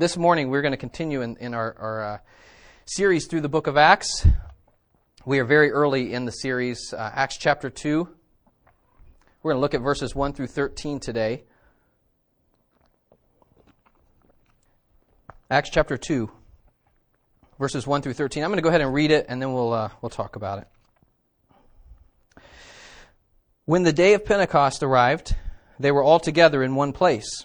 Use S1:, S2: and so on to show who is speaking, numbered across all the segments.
S1: This morning, we're going to continue in, in our, our uh, series through the book of Acts. We are very early in the series, uh, Acts chapter 2. We're going to look at verses 1 through 13 today. Acts chapter 2, verses 1 through 13. I'm going to go ahead and read it, and then we'll, uh, we'll talk about it. When the day of Pentecost arrived, they were all together in one place.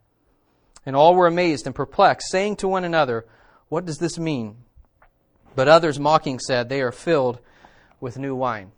S1: And all were amazed and perplexed, saying to one another, What does this mean? But others mocking said, They are filled with new wine.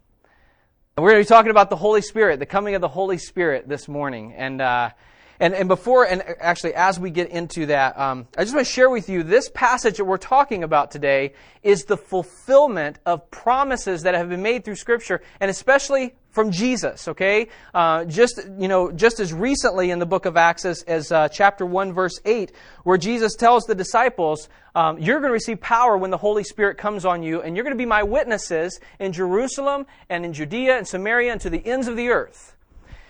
S1: And we're going to be talking about the Holy Spirit, the coming of the Holy Spirit this morning. And, uh, and, and before, and actually, as we get into that, um, I just want to share with you this passage that we're talking about today is the fulfillment of promises that have been made through Scripture, and especially from Jesus, okay? Uh, just, you know, just as recently in the book of Acts as, as uh, chapter 1, verse 8, where Jesus tells the disciples, um, You're going to receive power when the Holy Spirit comes on you, and you're going to be my witnesses in Jerusalem and in Judea and Samaria and to the ends of the earth.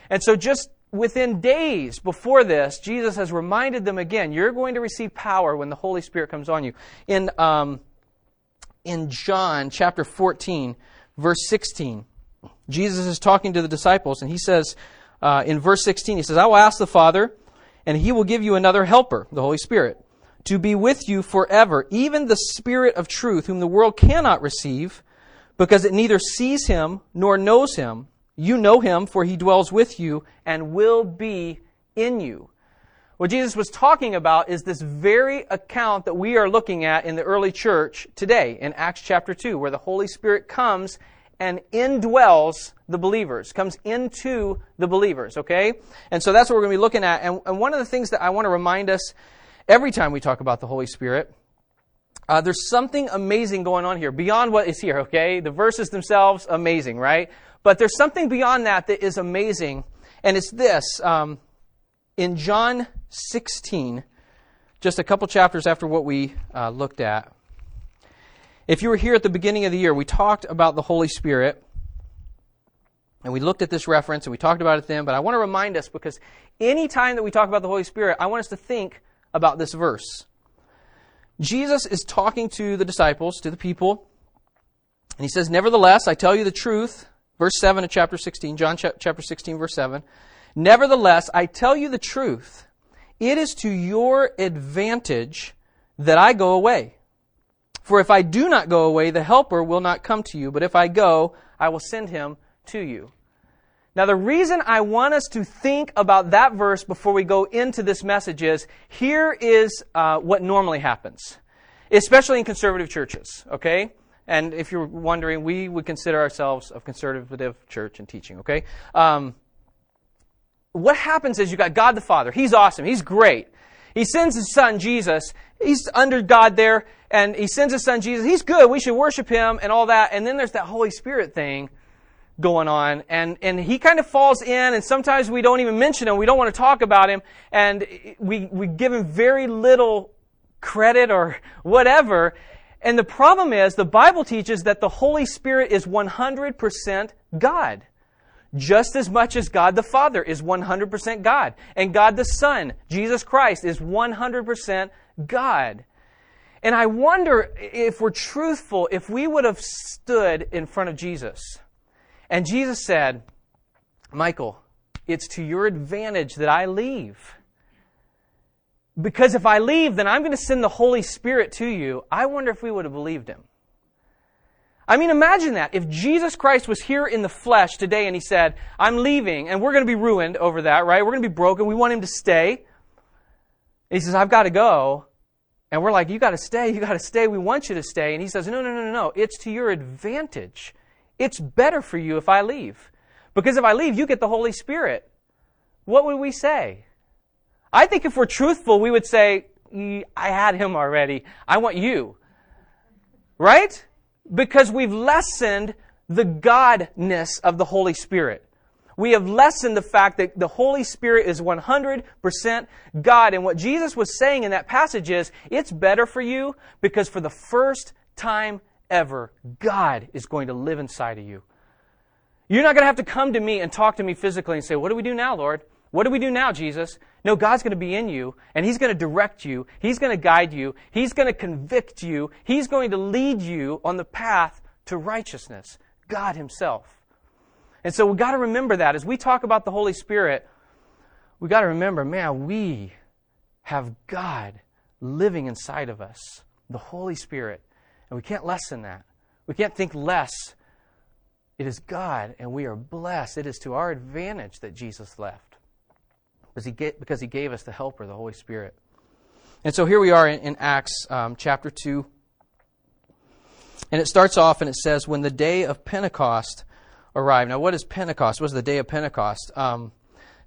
S1: And so just within days before this, Jesus has reminded them again, You're going to receive power when the Holy Spirit comes on you. In, um, in John chapter 14, verse 16, Jesus is talking to the disciples, and he says uh, in verse 16, he says, I will ask the Father, and he will give you another helper, the Holy Spirit, to be with you forever, even the Spirit of truth, whom the world cannot receive, because it neither sees him nor knows him. You know him, for he dwells with you and will be in you. What Jesus was talking about is this very account that we are looking at in the early church today in Acts chapter 2, where the Holy Spirit comes and indwells the believers, comes into the believers, okay? And so that's what we're going to be looking at. And, and one of the things that I want to remind us every time we talk about the Holy Spirit, uh, there's something amazing going on here beyond what is here, okay? The verses themselves, amazing, right? But there's something beyond that that is amazing, and it's this. Um, in John 16, just a couple chapters after what we uh, looked at, if you were here at the beginning of the year, we talked about the Holy Spirit. And we looked at this reference and we talked about it then, but I want to remind us because any time that we talk about the Holy Spirit, I want us to think about this verse. Jesus is talking to the disciples, to the people, and he says, Nevertheless, I tell you the truth. Verse 7 of chapter 16, John chapter 16, verse 7. Nevertheless, I tell you the truth. It is to your advantage that I go away. For if I do not go away, the Helper will not come to you, but if I go, I will send him to you. Now, the reason I want us to think about that verse before we go into this message is here is uh, what normally happens, especially in conservative churches, okay? And if you're wondering, we would consider ourselves a conservative church and teaching, okay? Um, what happens is you got God the Father. He's awesome. He's great. He sends his son Jesus. He's under God there, and he sends his son Jesus. He's good. We should worship him and all that. And then there's that Holy Spirit thing going on, and and he kind of falls in. And sometimes we don't even mention him. We don't want to talk about him, and we we give him very little credit or whatever. And the problem is, the Bible teaches that the Holy Spirit is 100% God just as much as God the Father is 100% God. And God the Son, Jesus Christ, is 100% God. And I wonder if we're truthful, if we would have stood in front of Jesus and Jesus said, Michael, it's to your advantage that I leave. Because if I leave, then I'm going to send the Holy Spirit to you. I wonder if we would have believed him. I mean, imagine that. If Jesus Christ was here in the flesh today and he said, I'm leaving, and we're going to be ruined over that, right? We're going to be broken. We want him to stay. And he says, I've got to go. And we're like, You got to stay. You got to stay. We want you to stay. And he says, No, no, no, no, no. It's to your advantage. It's better for you if I leave. Because if I leave, you get the Holy Spirit. What would we say? I think if we're truthful, we would say, mm, I had him already. I want you. Right? Because we've lessened the godness of the Holy Spirit. We have lessened the fact that the Holy Spirit is 100% God. And what Jesus was saying in that passage is, it's better for you because for the first time ever, God is going to live inside of you. You're not going to have to come to me and talk to me physically and say, What do we do now, Lord? What do we do now, Jesus? No, God's going to be in you, and He's going to direct you. He's going to guide you. He's going to convict you. He's going to lead you on the path to righteousness. God Himself. And so we've got to remember that. As we talk about the Holy Spirit, we've got to remember, man, we have God living inside of us, the Holy Spirit. And we can't lessen that. We can't think less. It is God, and we are blessed. It is to our advantage that Jesus left because he, gave, us the helper, the Holy Spirit. And so here we are in, in Acts um, chapter 2. And it starts off and it says, When the day of Pentecost arrived. Now, what is Pentecost? What is the day of Pentecost? Um,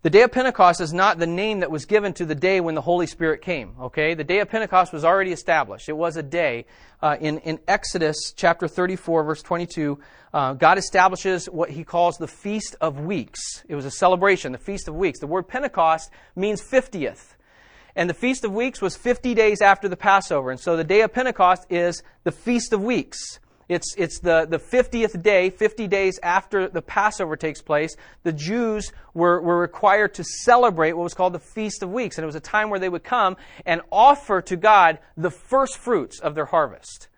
S1: the day of Pentecost is not the name that was given to the day when the Holy Spirit came. Okay, the day of Pentecost was already established. It was a day. Uh, in in Exodus chapter 34, verse 22, uh, God establishes what He calls the Feast of Weeks. It was a celebration, the Feast of Weeks. The word Pentecost means fiftieth, and the Feast of Weeks was 50 days after the Passover, and so the day of Pentecost is the Feast of Weeks. It's, it's the, the 50th day, 50 days after the Passover takes place. The Jews were, were required to celebrate what was called the Feast of Weeks. And it was a time where they would come and offer to God the first fruits of their harvest.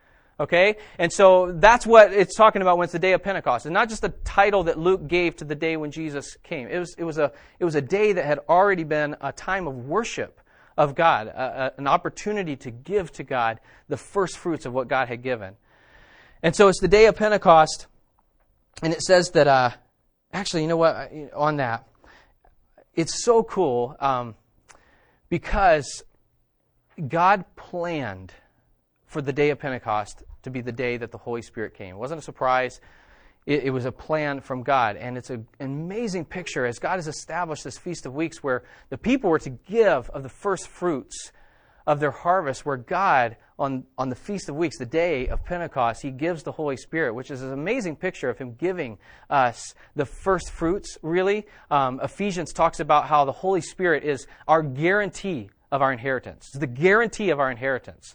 S1: Okay? And so that's what it's talking about when it's the day of Pentecost. It's not just the title that Luke gave to the day when Jesus came. It was, it was, a, it was a day that had already been a time of worship of God, a, a, an opportunity to give to God the first fruits of what God had given. And so it's the day of Pentecost, and it says that, uh, actually, you know what, on that, it's so cool um, because God planned for the day of Pentecost to be the day that the Holy Spirit came. It wasn't a surprise. It, it was a plan from God. And it's a, an amazing picture as God has established this Feast of Weeks where the people were to give of the first fruits of their harvest, where God on, on the Feast of Weeks, the day of Pentecost, he gives the Holy Spirit, which is an amazing picture of him giving us the first fruits, really. Um, Ephesians talks about how the Holy Spirit is our guarantee of our inheritance. It's the guarantee of our inheritance.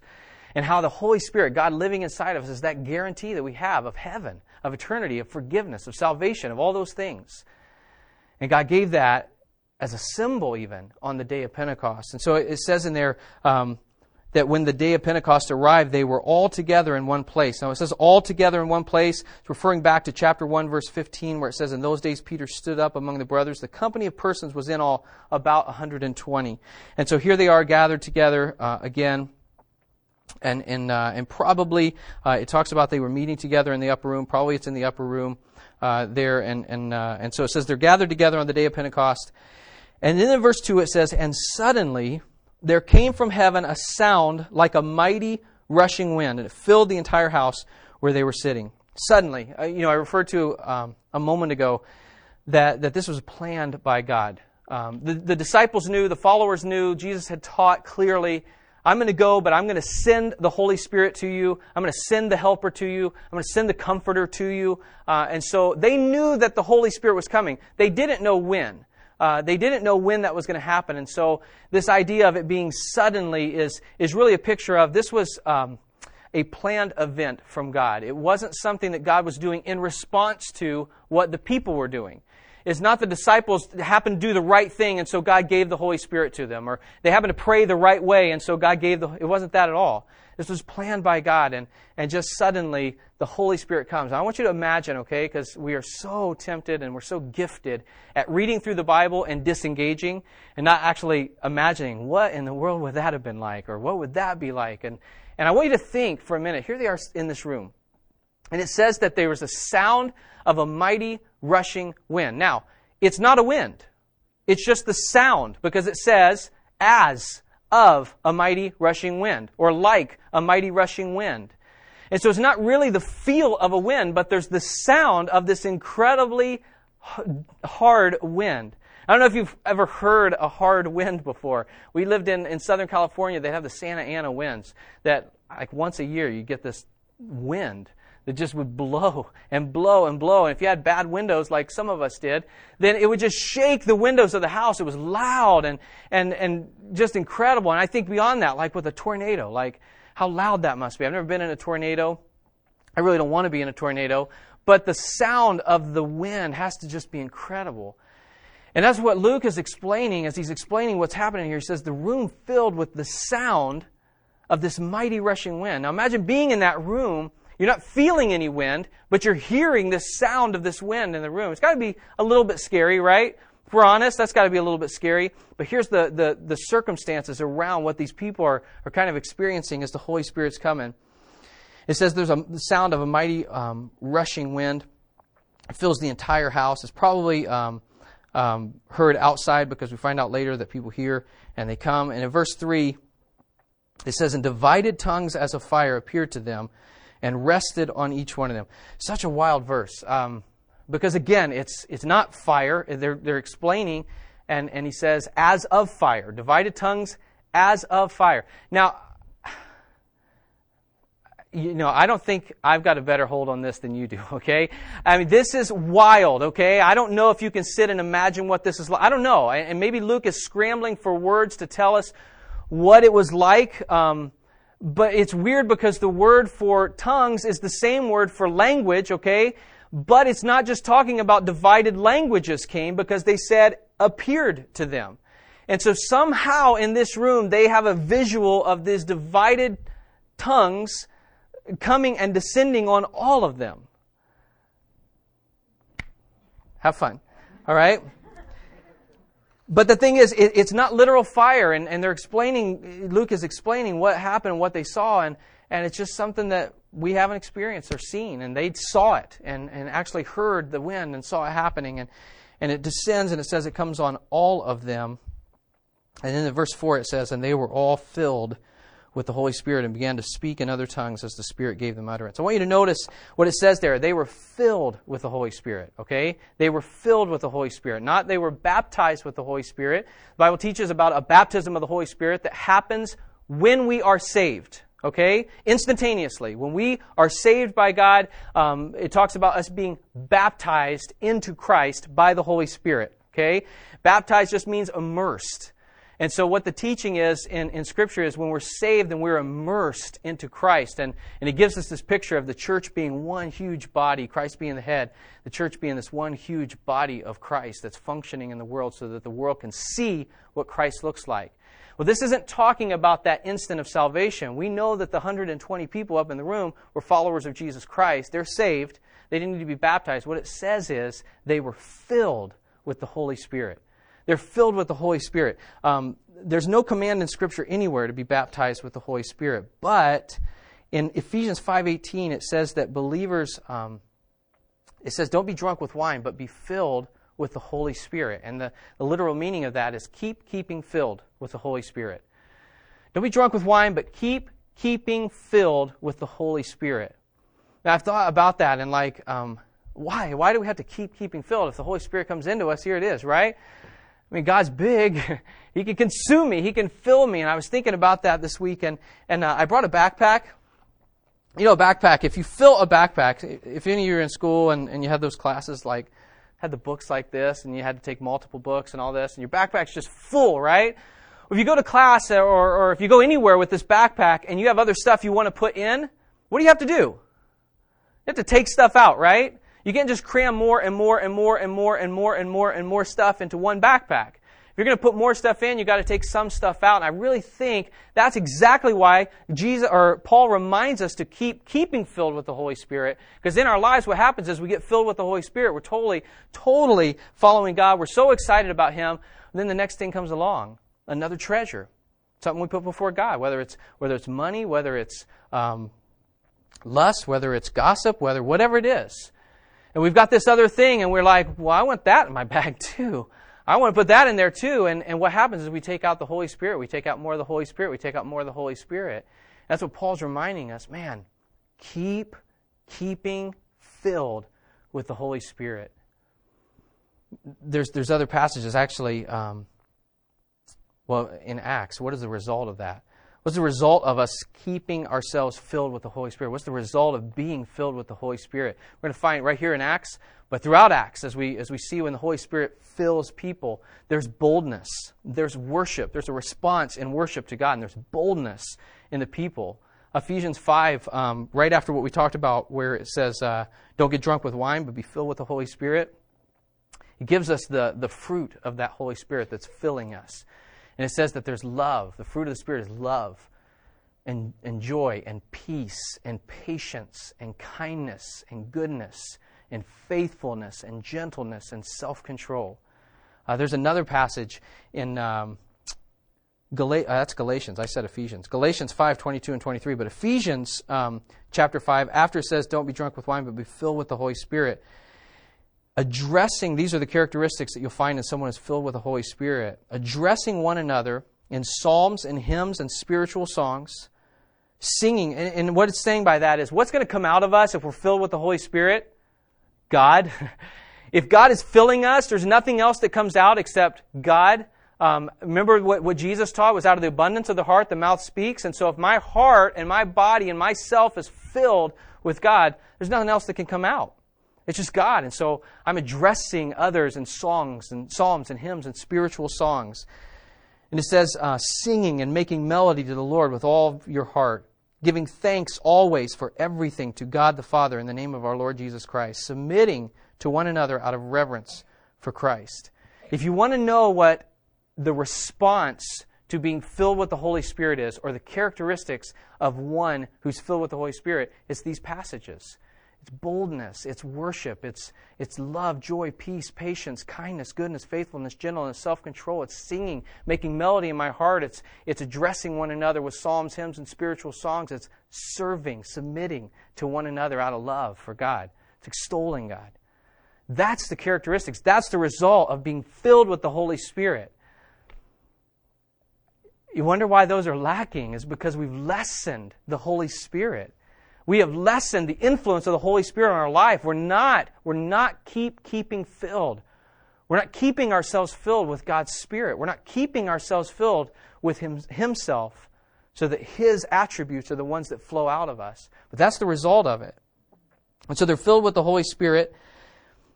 S1: And how the Holy Spirit, God living inside of us, is that guarantee that we have of heaven, of eternity, of forgiveness, of salvation, of all those things. And God gave that as a symbol, even on the day of Pentecost. And so it says in there, um, that when the day of Pentecost arrived, they were all together in one place. Now it says all together in one place. It's referring back to chapter 1, verse 15, where it says, In those days Peter stood up among the brothers. The company of persons was in all about 120. And so here they are gathered together uh, again. And, and, uh, and probably uh, it talks about they were meeting together in the upper room. Probably it's in the upper room uh, there. And, and, uh, and so it says they're gathered together on the day of Pentecost. And then in verse 2 it says, And suddenly there came from heaven a sound like a mighty rushing wind, and it filled the entire house where they were sitting. Suddenly, uh, you know, I referred to um, a moment ago that, that this was planned by God. Um, the, the disciples knew, the followers knew, Jesus had taught clearly I'm going to go, but I'm going to send the Holy Spirit to you. I'm going to send the Helper to you. I'm going to send the Comforter to you. Uh, and so they knew that the Holy Spirit was coming. They didn't know when. Uh, they didn't know when that was going to happen. And so this idea of it being suddenly is, is really a picture of this was um, a planned event from God. It wasn't something that God was doing in response to what the people were doing. It's not the disciples happened to do the right thing and so God gave the Holy Spirit to them, or they happened to pray the right way and so God gave the. It wasn't that at all. This was planned by God, and, and just suddenly the Holy Spirit comes. I want you to imagine, okay, because we are so tempted and we're so gifted at reading through the Bible and disengaging and not actually imagining what in the world would that have been like or what would that be like. And, and I want you to think for a minute. Here they are in this room. And it says that there was a sound of a mighty rushing wind. Now, it's not a wind. It's just the sound because it says as of a mighty rushing wind or like a mighty rushing wind. And so it's not really the feel of a wind, but there's the sound of this incredibly hard wind. I don't know if you've ever heard a hard wind before. We lived in, in Southern California. They have the Santa Ana winds that like once a year you get this wind that just would blow and blow and blow. And if you had bad windows like some of us did, then it would just shake the windows of the house. It was loud and, and, and just incredible. And I think beyond that, like with a tornado, like how loud that must be. I've never been in a tornado. I really don't want to be in a tornado. But the sound of the wind has to just be incredible. And that's what Luke is explaining as he's explaining what's happening here. He says, The room filled with the sound of this mighty rushing wind. Now imagine being in that room you're not feeling any wind, but you're hearing the sound of this wind in the room. It's got to be a little bit scary, right? If we're honest, that's got to be a little bit scary. But here's the, the, the circumstances around what these people are, are kind of experiencing as the Holy Spirit's coming. It says there's a sound of a mighty um, rushing wind. It fills the entire house. It's probably um, um, heard outside because we find out later that people hear and they come. And in verse 3, it says, And divided tongues as a fire appeared to them, and rested on each one of them. Such a wild verse. Um, because again, it's, it's not fire. They're, they're explaining, and, and he says, as of fire. Divided tongues as of fire. Now, you know, I don't think I've got a better hold on this than you do, okay? I mean, this is wild, okay? I don't know if you can sit and imagine what this is like. I don't know. And maybe Luke is scrambling for words to tell us what it was like. Um, but it's weird because the word for tongues is the same word for language, okay? But it's not just talking about divided languages came because they said appeared to them. And so somehow in this room they have a visual of these divided tongues coming and descending on all of them. Have fun. All right? But the thing is, it, it's not literal fire, and, and they're explaining, Luke is explaining what happened, what they saw, and, and it's just something that we haven't experienced or seen. And they saw it and, and actually heard the wind and saw it happening. And, and it descends, and it says it comes on all of them. And then in verse 4 it says, And they were all filled with the Holy Spirit and began to speak in other tongues as the Spirit gave them utterance. I want you to notice what it says there. They were filled with the Holy Spirit, okay? They were filled with the Holy Spirit. Not they were baptized with the Holy Spirit. The Bible teaches about a baptism of the Holy Spirit that happens when we are saved, okay? Instantaneously. When we are saved by God, um, it talks about us being baptized into Christ by the Holy Spirit, okay? Baptized just means immersed. And so, what the teaching is in, in Scripture is when we're saved and we're immersed into Christ. And, and it gives us this picture of the church being one huge body, Christ being the head, the church being this one huge body of Christ that's functioning in the world so that the world can see what Christ looks like. Well, this isn't talking about that instant of salvation. We know that the 120 people up in the room were followers of Jesus Christ. They're saved. They didn't need to be baptized. What it says is they were filled with the Holy Spirit. They're filled with the Holy Spirit. Um, there's no command in Scripture anywhere to be baptized with the Holy Spirit, but in Ephesians 5:18 it says that believers, um, it says, "Don't be drunk with wine, but be filled with the Holy Spirit." And the, the literal meaning of that is keep keeping filled with the Holy Spirit. Don't be drunk with wine, but keep keeping filled with the Holy Spirit. Now I've thought about that and like, um, why? Why do we have to keep keeping filled? If the Holy Spirit comes into us, here it is, right? I mean, God's big. he can consume me. He can fill me. And I was thinking about that this week, and, and uh, I brought a backpack. You know, a backpack, if you fill a backpack, if any of you are in school and, and you had those classes like, had the books like this, and you had to take multiple books and all this, and your backpack's just full, right? If you go to class or, or if you go anywhere with this backpack and you have other stuff you want to put in, what do you have to do? You have to take stuff out, right? You can't just cram more and more and more and more and more and more and more stuff into one backpack. If you're going to put more stuff in, you got to take some stuff out. And I really think that's exactly why Jesus or Paul reminds us to keep keeping filled with the Holy Spirit. Because in our lives, what happens is we get filled with the Holy Spirit. We're totally, totally following God. We're so excited about Him. Then the next thing comes along, another treasure, something we put before God. Whether it's whether it's money, whether it's um, lust, whether it's gossip, whether whatever it is. And we've got this other thing, and we're like, well, I want that in my bag too. I want to put that in there too. And, and what happens is we take out the Holy Spirit. We take out more of the Holy Spirit. We take out more of the Holy Spirit. That's what Paul's reminding us. Man, keep keeping filled with the Holy Spirit. There's, there's other passages actually, um, well, in Acts. What is the result of that? What's the result of us keeping ourselves filled with the Holy Spirit? What's the result of being filled with the Holy Spirit? We're going to find right here in Acts, but throughout Acts, as we, as we see when the Holy Spirit fills people, there's boldness, there's worship, there's a response in worship to God, and there's boldness in the people. Ephesians 5, um, right after what we talked about, where it says, uh, Don't get drunk with wine, but be filled with the Holy Spirit. It gives us the, the fruit of that Holy Spirit that's filling us. And it says that there's love. The fruit of the Spirit is love and, and joy and peace and patience and kindness and goodness and faithfulness and gentleness and self control. Uh, there's another passage in. Um, Gal- uh, that's Galatians. I said Ephesians. Galatians 5, 22 and 23. But Ephesians um, chapter 5, after it says, Don't be drunk with wine, but be filled with the Holy Spirit, addressing, these are the characteristics that you'll find in someone who's filled with the Holy Spirit, addressing one another in psalms and hymns and spiritual songs, singing. And, and what it's saying by that is what's going to come out of us if we're filled with the Holy Spirit? God. if God is filling us, there's nothing else that comes out except God. Um, remember what, what Jesus taught was out of the abundance of the heart, the mouth speaks. And so if my heart and my body and myself is filled with God, there's nothing else that can come out. It's just God. And so I'm addressing others in songs and psalms and hymns and spiritual songs. And it says, uh, singing and making melody to the Lord with all your heart, giving thanks always for everything to God the Father in the name of our Lord Jesus Christ, submitting to one another out of reverence for Christ. If you want to know what the response to being filled with the Holy Spirit is, or the characteristics of one who's filled with the Holy Spirit, it's these passages. It's boldness, it's worship, it's, it's love, joy, peace, patience, kindness, goodness, faithfulness, gentleness, self control. It's singing, making melody in my heart. It's, it's addressing one another with psalms, hymns, and spiritual songs. It's serving, submitting to one another out of love for God. It's extolling God. That's the characteristics. That's the result of being filled with the Holy Spirit. You wonder why those are lacking, is because we've lessened the Holy Spirit. We have lessened the influence of the Holy Spirit in our life. We're not, we're not keep keeping filled. We're not keeping ourselves filled with God's Spirit. We're not keeping ourselves filled with him, Himself so that His attributes are the ones that flow out of us. But that's the result of it. And so they're filled with the Holy Spirit.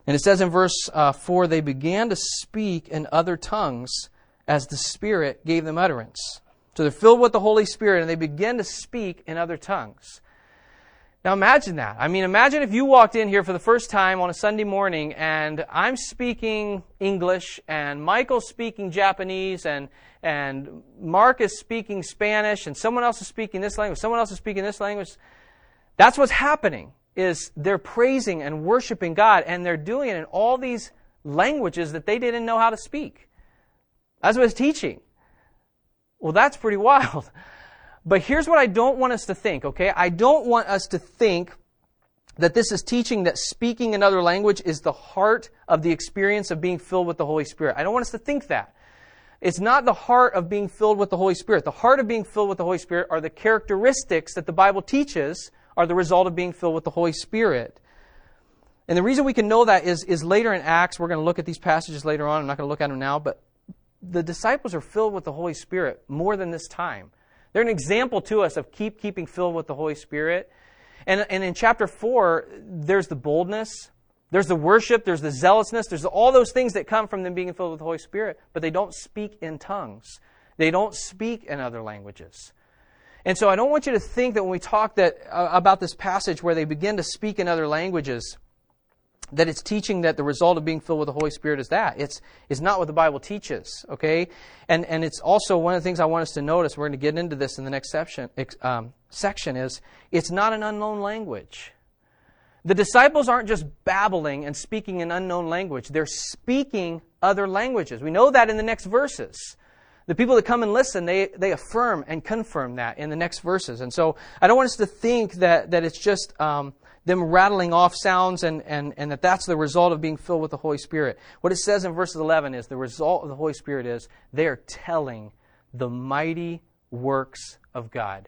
S1: And it says in verse uh, 4 they began to speak in other tongues as the Spirit gave them utterance. So they're filled with the Holy Spirit and they begin to speak in other tongues. Now imagine that. I mean, imagine if you walked in here for the first time on a Sunday morning and I'm speaking English and Michael's speaking Japanese and, and Mark is speaking Spanish and someone else is speaking this language, someone else is speaking this language. That's what's happening is they're praising and worshiping God and they're doing it in all these languages that they didn't know how to speak. That's what it's teaching. Well, that's pretty wild. But here's what I don't want us to think, okay? I don't want us to think that this is teaching that speaking another language is the heart of the experience of being filled with the Holy Spirit. I don't want us to think that. It's not the heart of being filled with the Holy Spirit. The heart of being filled with the Holy Spirit are the characteristics that the Bible teaches are the result of being filled with the Holy Spirit. And the reason we can know that is, is later in Acts. We're going to look at these passages later on. I'm not going to look at them now, but the disciples are filled with the Holy Spirit more than this time. They're an example to us of keep keeping filled with the Holy Spirit. And, and in chapter 4, there's the boldness, there's the worship, there's the zealousness, there's all those things that come from them being filled with the Holy Spirit, but they don't speak in tongues. They don't speak in other languages. And so I don't want you to think that when we talk that, uh, about this passage where they begin to speak in other languages, that it's teaching that the result of being filled with the Holy Spirit is that. It's, it's not what the Bible teaches, okay? And, and it's also one of the things I want us to notice, we're going to get into this in the next section, um, section is it's not an unknown language. The disciples aren't just babbling and speaking an unknown language, they're speaking other languages. We know that in the next verses. The people that come and listen, they, they affirm and confirm that in the next verses. And so I don't want us to think that, that it's just um, them rattling off sounds and, and, and that that's the result of being filled with the Holy Spirit. What it says in verse 11 is the result of the Holy Spirit is they are telling the mighty works of God.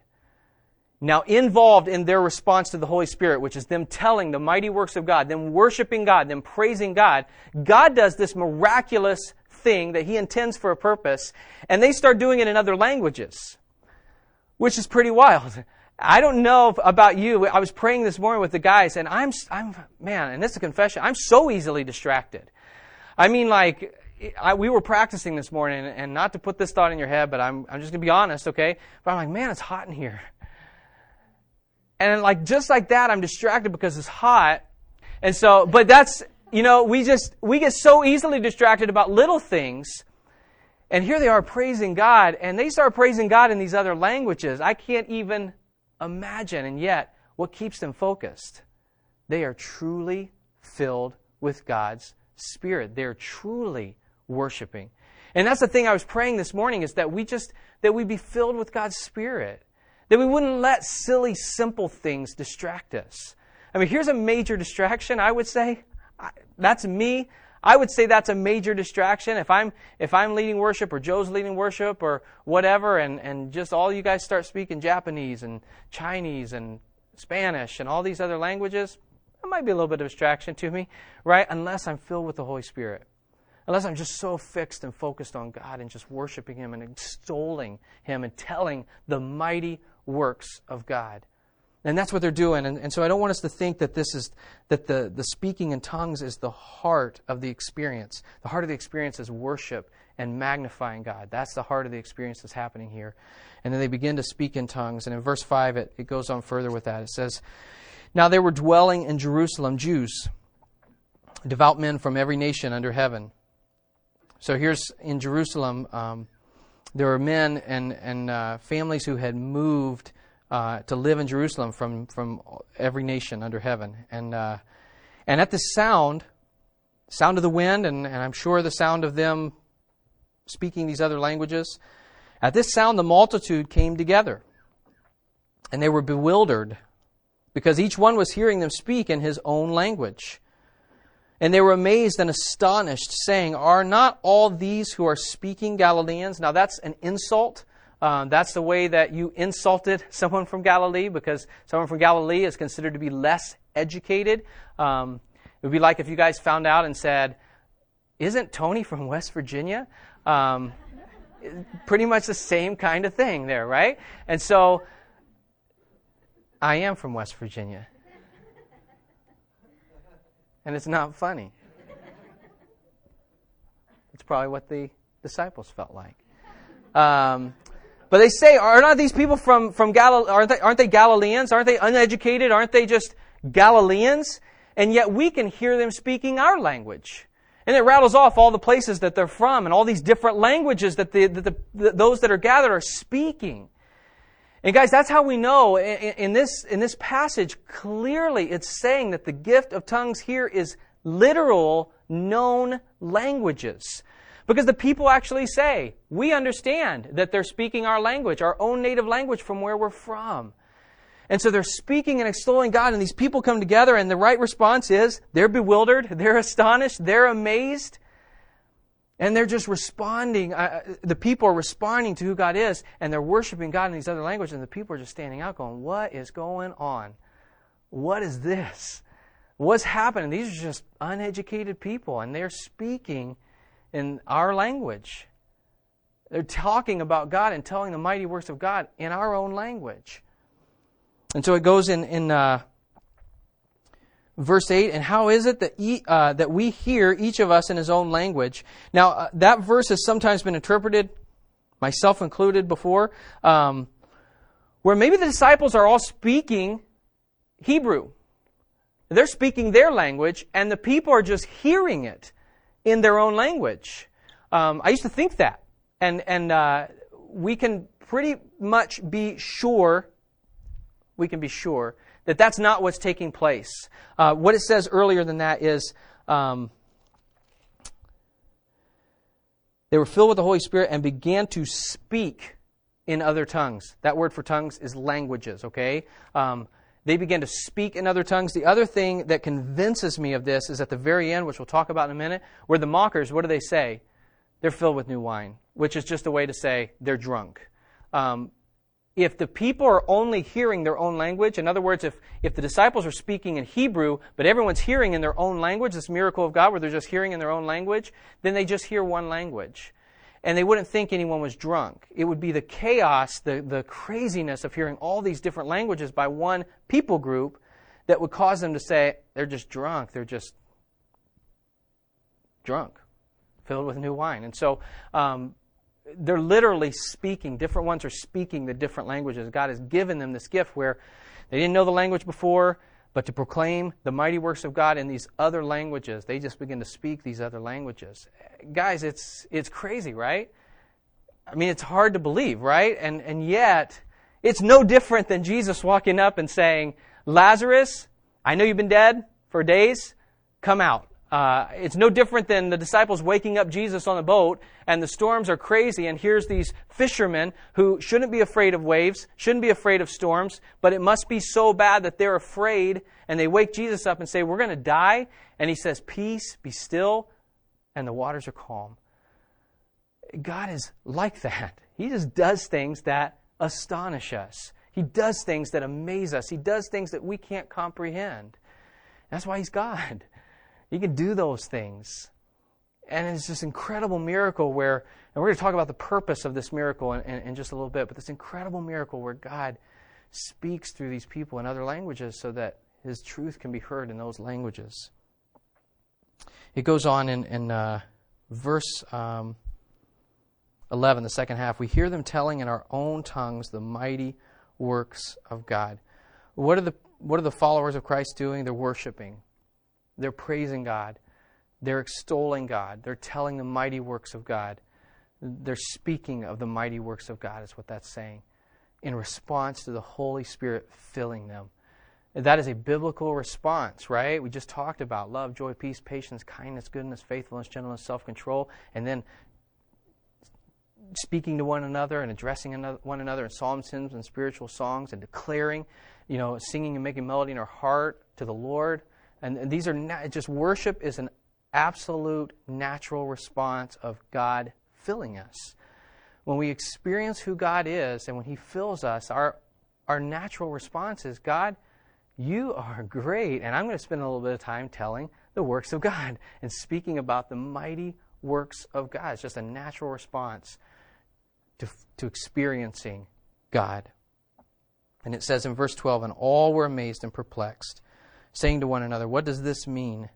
S1: Now, involved in their response to the Holy Spirit, which is them telling the mighty works of God, them worshiping God, them praising God, God does this miraculous thing that He intends for a purpose, and they start doing it in other languages, which is pretty wild. I don't know about you. I was praying this morning with the guys, and I'm, I'm, man, and this is a confession. I'm so easily distracted. I mean, like, I, we were practicing this morning, and not to put this thought in your head, but I'm, I'm just gonna be honest, okay? But I'm like, man, it's hot in here. And like, just like that, I'm distracted because it's hot. And so, but that's, you know, we just, we get so easily distracted about little things. And here they are praising God, and they start praising God in these other languages. I can't even imagine. And yet, what keeps them focused? They are truly filled with God's Spirit. They're truly worshiping. And that's the thing I was praying this morning is that we just, that we be filled with God's Spirit. That we wouldn't let silly, simple things distract us. I mean, here's a major distraction, I would say. That's me. I would say that's a major distraction. If I'm if I'm leading worship or Joe's leading worship or whatever, and, and just all you guys start speaking Japanese and Chinese and Spanish and all these other languages, that might be a little bit of distraction to me, right? Unless I'm filled with the Holy Spirit. Unless I'm just so fixed and focused on God and just worshiping Him and extolling Him and telling the mighty works of God. And that's what they're doing. And, and so I don't want us to think that this is that the, the speaking in tongues is the heart of the experience. The heart of the experience is worship and magnifying God. That's the heart of the experience that's happening here. And then they begin to speak in tongues. And in verse 5, it, it goes on further with that. It says, Now they were dwelling in Jerusalem Jews, devout men from every nation under heaven. So here's in Jerusalem, um, there were men and, and uh, families who had moved uh, to live in Jerusalem from, from every nation under heaven. And, uh, and at the sound, sound of the wind, and, and I'm sure the sound of them speaking these other languages, at this sound the multitude came together. And they were bewildered because each one was hearing them speak in his own language. And they were amazed and astonished, saying, Are not all these who are speaking Galileans? Now that's an insult um, that's the way that you insulted someone from Galilee because someone from Galilee is considered to be less educated. Um, it would be like if you guys found out and said, Isn't Tony from West Virginia? Um, pretty much the same kind of thing there, right? And so I am from West Virginia. And it's not funny. It's probably what the disciples felt like. Um, but they say, are not these people from, from Galilee, aren't they, aren't they Galileans? Aren't they uneducated? Aren't they just Galileans? And yet we can hear them speaking our language. And it rattles off all the places that they're from and all these different languages that, the, the, the those that are gathered are speaking. And guys, that's how we know in, in, this, in this passage, clearly it's saying that the gift of tongues here is literal known languages. Because the people actually say, we understand that they're speaking our language, our own native language from where we're from. And so they're speaking and extolling God, and these people come together, and the right response is they're bewildered, they're astonished, they're amazed, and they're just responding. Uh, the people are responding to who God is, and they're worshiping God in these other languages, and the people are just standing out going, What is going on? What is this? What's happening? These are just uneducated people, and they're speaking in our language. They're talking about God and telling the mighty works of God in our own language. And so it goes in, in uh, verse 8, and how is it that, e, uh, that we hear each of us in his own language? Now, uh, that verse has sometimes been interpreted, myself included before, um, where maybe the disciples are all speaking Hebrew. They're speaking their language, and the people are just hearing it in their own language. Um, I used to think that, and and uh, we can pretty much be sure. We can be sure that that's not what's taking place. Uh, what it says earlier than that is. Um, they were filled with the Holy Spirit and began to speak in other tongues. That word for tongues is languages, okay? Um, they began to speak in other tongues. The other thing that convinces me of this is at the very end, which we'll talk about in a minute, where the mockers, what do they say? They're filled with new wine, which is just a way to say they're drunk. Um, if the people are only hearing their own language, in other words, if, if the disciples are speaking in Hebrew, but everyone's hearing in their own language, this miracle of God where they're just hearing in their own language, then they just hear one language and they wouldn't think anyone was drunk. It would be the chaos, the, the craziness of hearing all these different languages by one people group that would cause them to say, they're just drunk. They're just drunk, filled with new wine. And so um, they're literally speaking, different ones are speaking the different languages. God has given them this gift where they didn't know the language before but to proclaim the mighty works of God in these other languages. They just begin to speak these other languages. Guys, it's, it's crazy, right? I mean, it's hard to believe, right? And, and yet, it's no different than Jesus walking up and saying, Lazarus, I know you've been dead for days. Come out. Uh, it's no different than the disciples waking up Jesus on the boat, and the storms are crazy, and here's these fishermen who shouldn't be afraid of waves, shouldn't be afraid of storms, but it must be so bad that they're afraid, and they wake Jesus up and say, We're going to die. And he says, Peace, be still, and the waters are calm. God is like that. He just does things that astonish us. He does things that amaze us. He does things that we can't comprehend. That's why He's God. He can do those things. And it's this incredible miracle where, and we're going to talk about the purpose of this miracle in, in, in, just a little bit, but this incredible miracle where God speaks through these people in other languages so that His truth can be heard in those languages. It goes on in, in uh, verse um, 11, the second half. We hear them telling in our own tongues the mighty works of God. What are the, what are the followers of Christ doing? They're worshiping. They're praising God. They're extolling God. They're telling the mighty works of God. They're speaking of the mighty works of God, is what that's saying, in response to the Holy Spirit filling them. That is a biblical response, right? We just talked about love, joy, peace, patience, kindness, goodness, faithfulness, gentleness, self control, and then speaking to one another and addressing one another in psalms, hymns, and spiritual songs, and declaring, you know, singing and making melody in our heart to the Lord. And, and these are not, just worship is an absolute natural response of God filling us. When we experience who God is and when He fills us, our, our natural response is God, you are great. And I'm going to spend a little bit of time telling the works of God and speaking about the mighty works of God. It's just a natural response to, to experiencing God. And it says in verse 12, and all were amazed and perplexed saying to one another, What does this mean?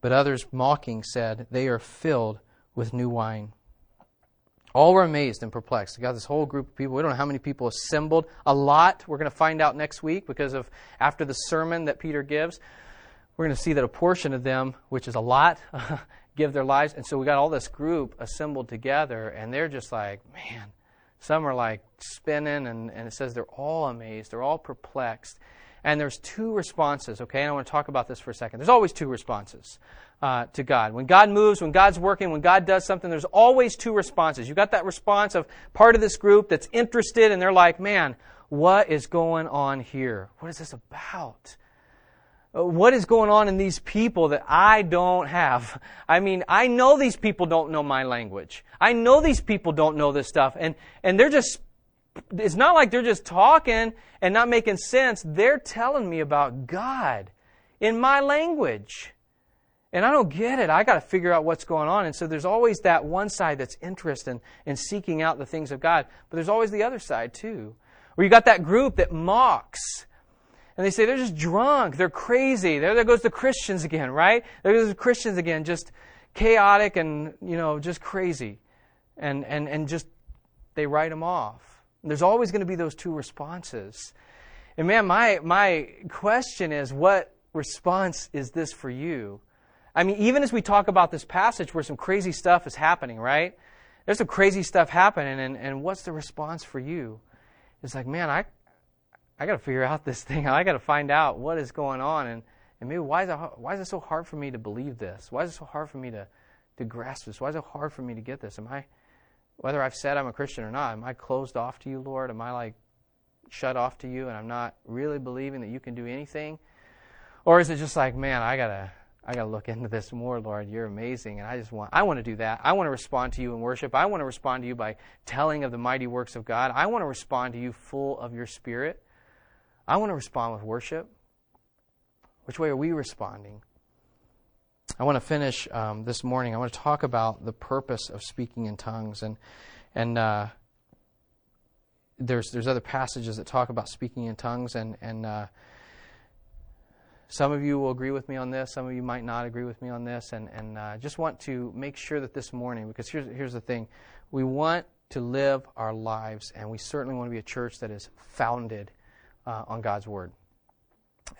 S1: But others, mocking, said, They are filled with new wine. All were amazed and perplexed. We got this whole group of people. We don't know how many people assembled. A lot. We're going to find out next week because of after the sermon that Peter gives. We're going to see that a portion of them, which is a lot, give their lives. And so we got all this group assembled together, and they're just like, man, some are like spinning, and, and it says they're all amazed, they're all perplexed. And there's two responses, okay? And I want to talk about this for a second. There's always two responses uh, to God. When God moves, when God's working, when God does something, there's always two responses. You've got that response of part of this group that's interested and they're like, man, what is going on here? What is this about? Uh, what is going on in these people that I don't have? I mean, I know these people don't know my language. I know these people don't know this stuff. And, and they're just it's not like they're just talking and not making sense. They're telling me about God in my language. And I don't get it. I got to figure out what's going on. And so there's always that one side that's interested in, in seeking out the things of God. But there's always the other side, too, where you got that group that mocks. And they say they're just drunk. They're crazy. There, there goes the Christians again, right? There goes the Christians again, just chaotic and, you know, just crazy. And, and, and just, they write them off. There's always going to be those two responses. And man, my, my question is what response is this for you? I mean, even as we talk about this passage where some crazy stuff is happening, right? There's some crazy stuff happening, and, and what's the response for you? It's like, man, I, I got to figure out this thing. I got to find out what is going on, and, and maybe why is, it, why is it so hard for me to believe this? Why is it so hard for me to, to grasp this? Why is it hard for me to get this? Am I, whether I've said I'm a Christian or not, am I closed off to you, Lord? Am I like shut off to you and I'm not really believing that you can do anything? Or is it just like, man, I gotta I gotta look into this more, Lord. You're amazing, and I just want I want to do that. I want to respond to you in worship. I want to respond to you by telling of the mighty works of God. I want to respond to you full of your Spirit. I want to respond with worship. Which way are we responding? I want to finish um, this morning. I want to talk about the purpose of speaking in tongues, and and uh, there's there's other passages that talk about speaking in tongues, and and uh, some of you will agree with me on this. Some of you might not agree with me on this, and and uh, just want to make sure that this morning, because here's here's the thing, we want to live our lives, and we certainly want to be a church that is founded uh, on God's word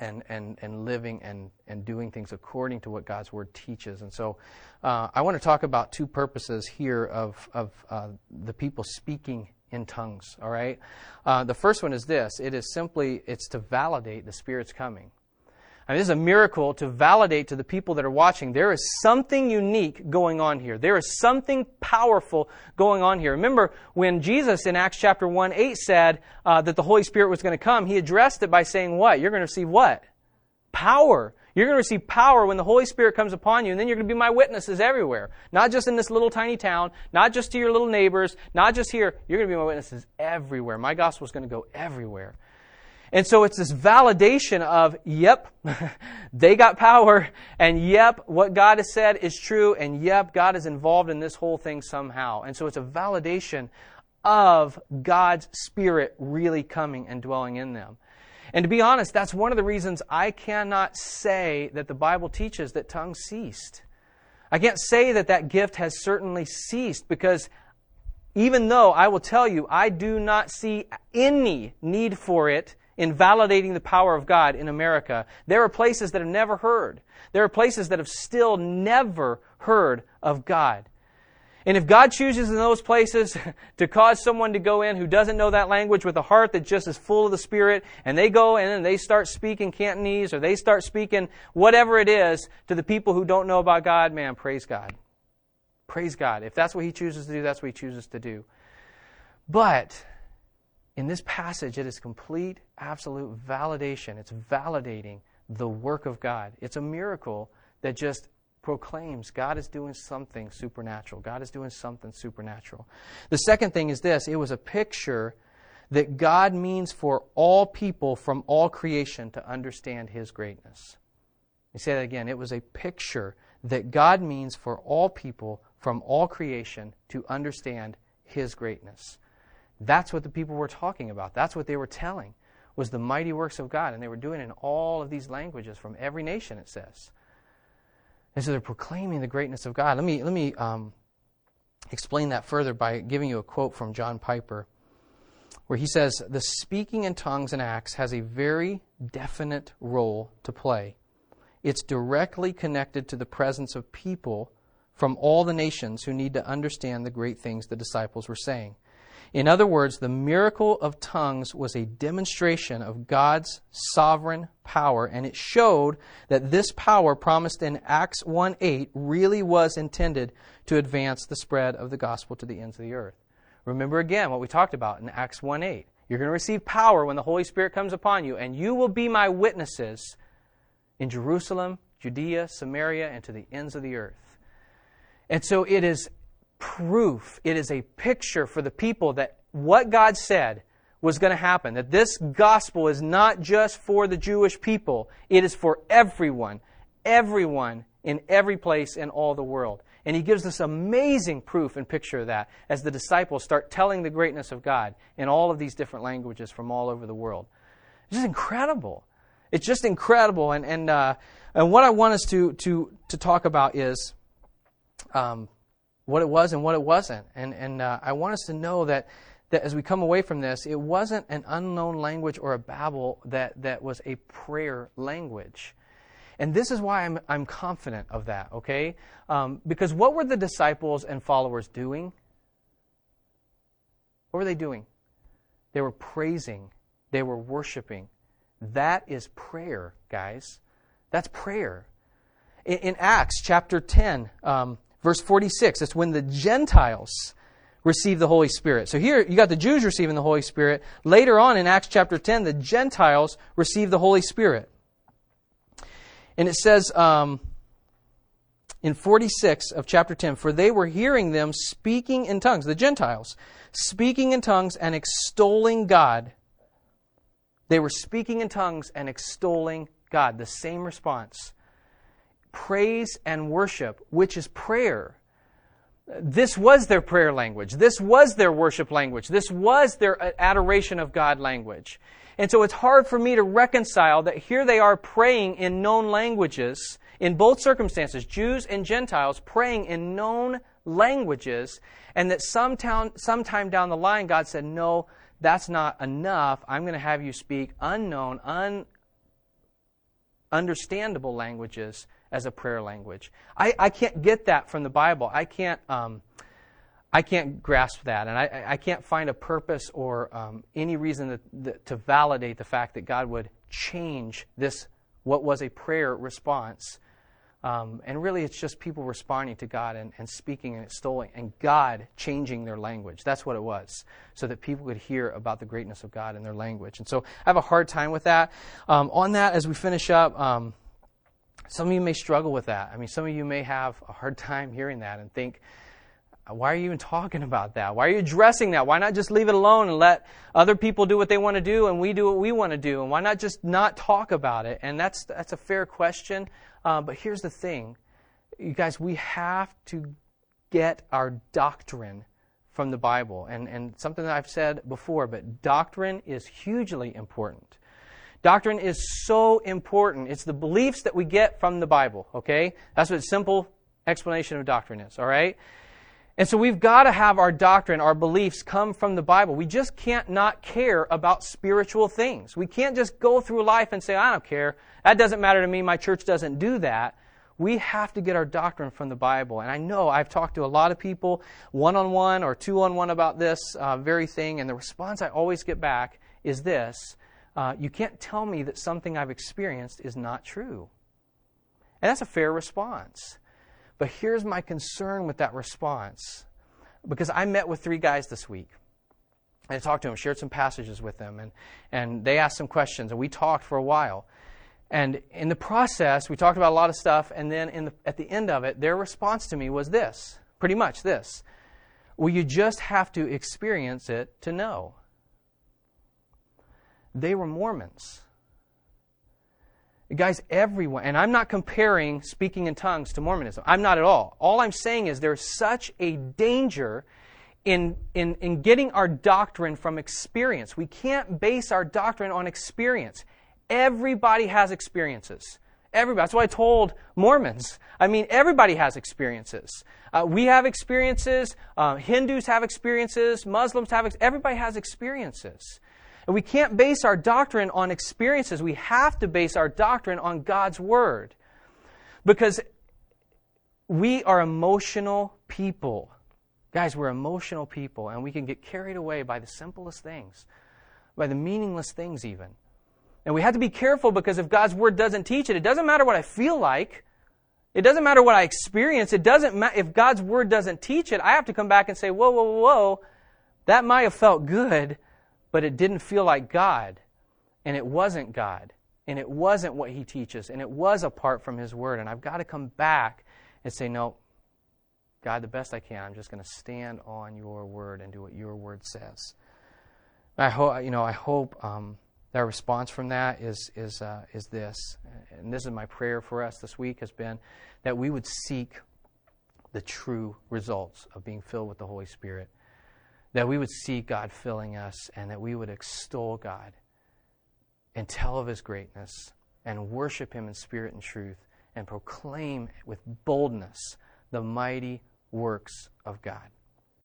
S1: and, and, and living and, and doing things according to what God's Word teaches. And so uh, I want to talk about two purposes here of, of uh, the people speaking in tongues, all right? Uh, the first one is this. It is simply, it's to validate the Spirit's coming. Mean, this is a miracle to validate to the people that are watching there is something unique going on here. There is something powerful going on here. Remember when Jesus in Acts chapter 1 8 said uh, that the Holy Spirit was going to come, he addressed it by saying what? You're going to receive what? Power. You're going to receive power when the Holy Spirit comes upon you, and then you're going to be my witnesses everywhere. Not just in this little tiny town, not just to your little neighbors, not just here. You're going to be my witnesses everywhere. My gospel is going to go everywhere. And so it's this validation of, yep, they got power, and yep, what God has said is true, and yep, God is involved in this whole thing somehow. And so it's a validation of God's Spirit really coming and dwelling in them. And to be honest, that's one of the reasons I cannot say that the Bible teaches that tongues ceased. I can't say that that gift has certainly ceased because even though I will tell you, I do not see any need for it in validating the power of God in America. There are places that have never heard. There are places that have still never heard of God. And if God chooses in those places to cause someone to go in who doesn't know that language with a heart that just is full of the Spirit, and they go in and they start speaking Cantonese or they start speaking whatever it is to the people who don't know about God, man, praise God. Praise God. If that's what He chooses to do, that's what He chooses to do. But in this passage, it is complete, absolute validation. It's validating the work of God. It's a miracle that just proclaims God is doing something supernatural. God is doing something supernatural. The second thing is this it was a picture that God means for all people from all creation to understand His greatness. me say that again. It was a picture that God means for all people from all creation to understand His greatness. That's what the people were talking about. That's what they were telling was the mighty works of God. And they were doing it in all of these languages from every nation, it says. And so they're proclaiming the greatness of God. Let me, let me um, explain that further by giving you a quote from John Piper, where he says, The speaking in tongues in Acts has a very definite role to play. It's directly connected to the presence of people from all the nations who need to understand the great things the disciples were saying. In other words, the miracle of tongues was a demonstration of God's sovereign power, and it showed that this power promised in Acts 1 8 really was intended to advance the spread of the gospel to the ends of the earth. Remember again what we talked about in Acts 1 8. You're going to receive power when the Holy Spirit comes upon you, and you will be my witnesses in Jerusalem, Judea, Samaria, and to the ends of the earth. And so it is proof, it is a picture for the people that what God said was going to happen. That this gospel is not just for the Jewish people, it is for everyone, everyone in every place in all the world. And he gives this amazing proof and picture of that as the disciples start telling the greatness of God in all of these different languages from all over the world. It's just incredible. It's just incredible. And, and, uh, and what I want us to, to, to talk about is um, what it was and what it wasn't. And, and uh, I want us to know that, that as we come away from this, it wasn't an unknown language or a babble that, that was a prayer language. And this is why I'm, I'm confident of that, okay? Um, because what were the disciples and followers doing? What were they doing? They were praising, they were worshiping. That is prayer, guys. That's prayer. In, in Acts chapter 10, um, verse 46, it's when the Gentiles receive the Holy Spirit. So here you got the Jews receiving the Holy Spirit. Later on in Acts chapter 10, the Gentiles receive the Holy Spirit. And it says um, in 46 of chapter 10, For they were hearing them speaking in tongues, the Gentiles, speaking in tongues and extolling God. They were speaking in tongues and extolling God. The same response. Praise and worship, which is prayer. This was their prayer language. This was their worship language. This was their adoration of God language. And so it's hard for me to reconcile that here they are praying in known languages in both circumstances, Jews and Gentiles praying in known languages, and that sometime, sometime down the line God said, No, that's not enough. I'm going to have you speak unknown, un, understandable languages as a prayer language. I, I can't get that from the Bible. I can't, um, I can't grasp that. And I, I can't find a purpose or um, any reason that, that, to validate the fact that God would change this, what was a prayer response. Um, and really, it's just people responding to God and, and speaking and extolling, and God changing their language. That's what it was, so that people could hear about the greatness of God in their language. And so I have a hard time with that. Um, on that, as we finish up, um, some of you may struggle with that. I mean, some of you may have a hard time hearing that and think, why are you even talking about that? Why are you addressing that? Why not just leave it alone and let other people do what they want to do and we do what we want to do? And why not just not talk about it? And that's, that's a fair question. Uh, but here's the thing you guys, we have to get our doctrine from the Bible. And, and something that I've said before, but doctrine is hugely important. Doctrine is so important. It's the beliefs that we get from the Bible, okay? That's what simple explanation of doctrine is, all right? And so we've got to have our doctrine, our beliefs come from the Bible. We just can't not care about spiritual things. We can't just go through life and say, I don't care. That doesn't matter to me. My church doesn't do that. We have to get our doctrine from the Bible. And I know I've talked to a lot of people one on one or two on one about this uh, very thing. And the response I always get back is this uh, You can't tell me that something I've experienced is not true. And that's a fair response. But here's my concern with that response. Because I met with three guys this week. I talked to them, shared some passages with them, and, and they asked some questions, and we talked for a while. And in the process, we talked about a lot of stuff, and then the, at the end of it, their response to me was this pretty much this. Well, you just have to experience it to know. They were Mormons. Guys, everyone, and I'm not comparing speaking in tongues to Mormonism. I'm not at all. All I'm saying is there's such a danger in, in, in getting our doctrine from experience. We can't base our doctrine on experience. Everybody has experiences. Everybody. That's what I told Mormons. I mean, everybody has experiences. Uh, we have experiences. Uh, Hindus have experiences. Muslims have. Ex- everybody has experiences. And we can't base our doctrine on experiences. We have to base our doctrine on God's Word. Because we are emotional people. Guys, we're emotional people, and we can get carried away by the simplest things, by the meaningless things, even. And we have to be careful because if God's Word doesn't teach it, it doesn't matter what I feel like. It doesn't matter what I experience. It doesn't matter if God's Word doesn't teach it. I have to come back and say, whoa, whoa, whoa, that might have felt good, but it didn't feel like God, and it wasn't God, and it wasn't what He teaches, and it was apart from His Word. And I've got to come back and say, no, God, the best I can, I'm just going to stand on Your Word and do what Your Word says. I hope, you know, I hope um, that response from that is is uh, is this, and this is my prayer for us this week has been that we would seek the true results of being filled with the Holy Spirit that we would see God filling us and that we would extol God and tell of His greatness and worship Him in spirit and truth and proclaim with boldness the mighty works of God.